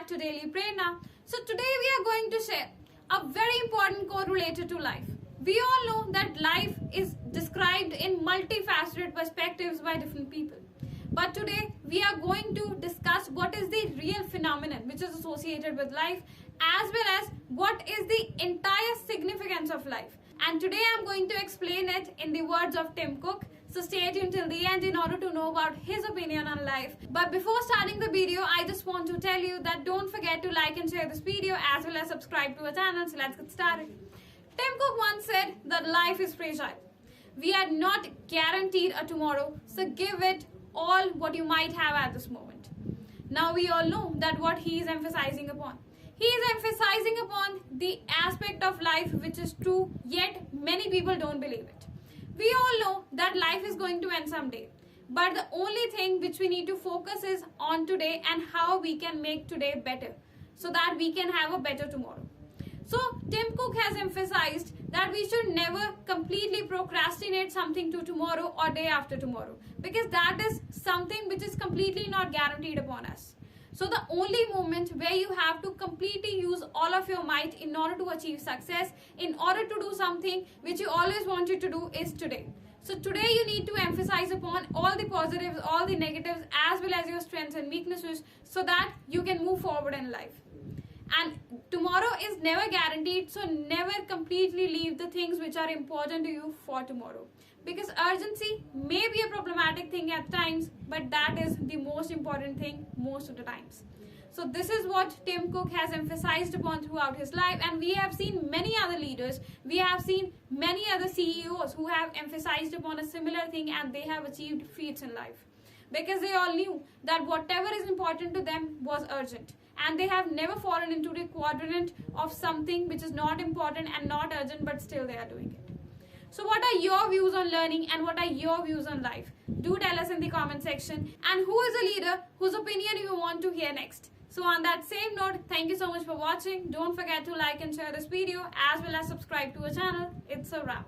back to Daily Prerna. So today we are going to share a very important quote related to life. We all know that life is described in multifaceted perspectives by different people. But today we are going to discuss what is the real phenomenon which is associated with life as well as what is the entire significance of life. And today I'm going to explain it in the words of Tim Cook. So stay tuned till the end in order to know about his opinion on life. But before starting the video, I just want to tell you that don't forget to like and share this video as well as subscribe to our channel. So let's get started. Tim Cook once said that life is fragile. We are not guaranteed a tomorrow, so give it all what you might have at this moment. Now we all know that what he is emphasizing upon. He is emphasizing upon the aspect of life which is true, yet many people don't believe it. We all know that life is going to end someday. But the only thing which we need to focus is on today and how we can make today better so that we can have a better tomorrow. So, Tim Cook has emphasized that we should never completely procrastinate something to tomorrow or day after tomorrow because that is something which is completely not guaranteed upon us. So, the only moment where you have to completely use all of your might in order to achieve success, in order to do something which you always wanted to do, is today. So, today you need to emphasize upon all the positives, all the negatives, as well as your strengths and weaknesses so that you can move forward in life tomorrow is never guaranteed so never completely leave the things which are important to you for tomorrow. Because urgency may be a problematic thing at times but that is the most important thing most of the times. So this is what tim cook has emphasized upon throughout his life and we have seen many other leaders we have seen many other ceos who have emphasized upon a similar thing and they have achieved feats in life. Because they all knew that whatever is important to them was urgent and they have never fallen into the quadrant of something which is not important and not urgent but still they are doing it. So what are your views on learning and what are your views on life? Do tell us in the comment section. And who is a leader whose opinion you want to hear next? So on that same note thank you so much for watching. Don't forget to like and share this video as well as subscribe to our channel. It's a wrap